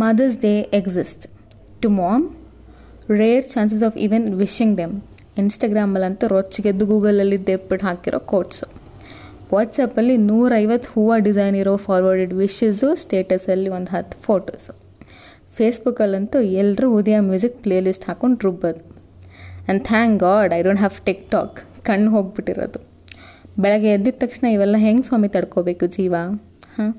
Mothers day exist to mom rare chances of even wishing them ಇನ್ಸ್ಟಾಗ್ರಾಮಲ್ಲಂತೂ ರೊಚ್ಚಿಗೆದ್ದು ಗೂಗಲಲ್ಲಿ ದೆಪ್ಪಿಟ್ಟು ಹಾಕಿರೋ ಕೋಟ್ಸು ವಾಟ್ಸಪ್ಪಲ್ಲಿ ನೂರೈವತ್ತು ಹೂವು ಡಿಸೈನ್ ಇರೋ ಫಾರ್ವರ್ಡೆಡ್ ವಿಶಸ್ಸು ಸ್ಟೇಟಸಲ್ಲಿ ಒಂದು ಹತ್ತು ಫೋಟೋಸು ಫೇಸ್ಬುಕ್ಕಲ್ಲಂತೂ ಎಲ್ಲರೂ ಉದಯ ಮ್ಯೂಸಿಕ್ ಪ್ಲೇಲಿಸ್ಟ್ ಹಾಕೊಂಡು ರುಬ್ಬೋದು. And thank God I don't have TikTok ಕಣ್ಣು ಹೋಗ್ಬಿಟ್ಟಿರೋದು. ಬೆಳಗ್ಗೆ ಎದ್ದಿದ ತಕ್ಷಣ ಇವೆಲ್ಲ ಹೆಂಗೆ ಸ್ವಾಮಿ ತಡ್ಕೋಬೇಕು ಜೀವ? ಹಾಂ?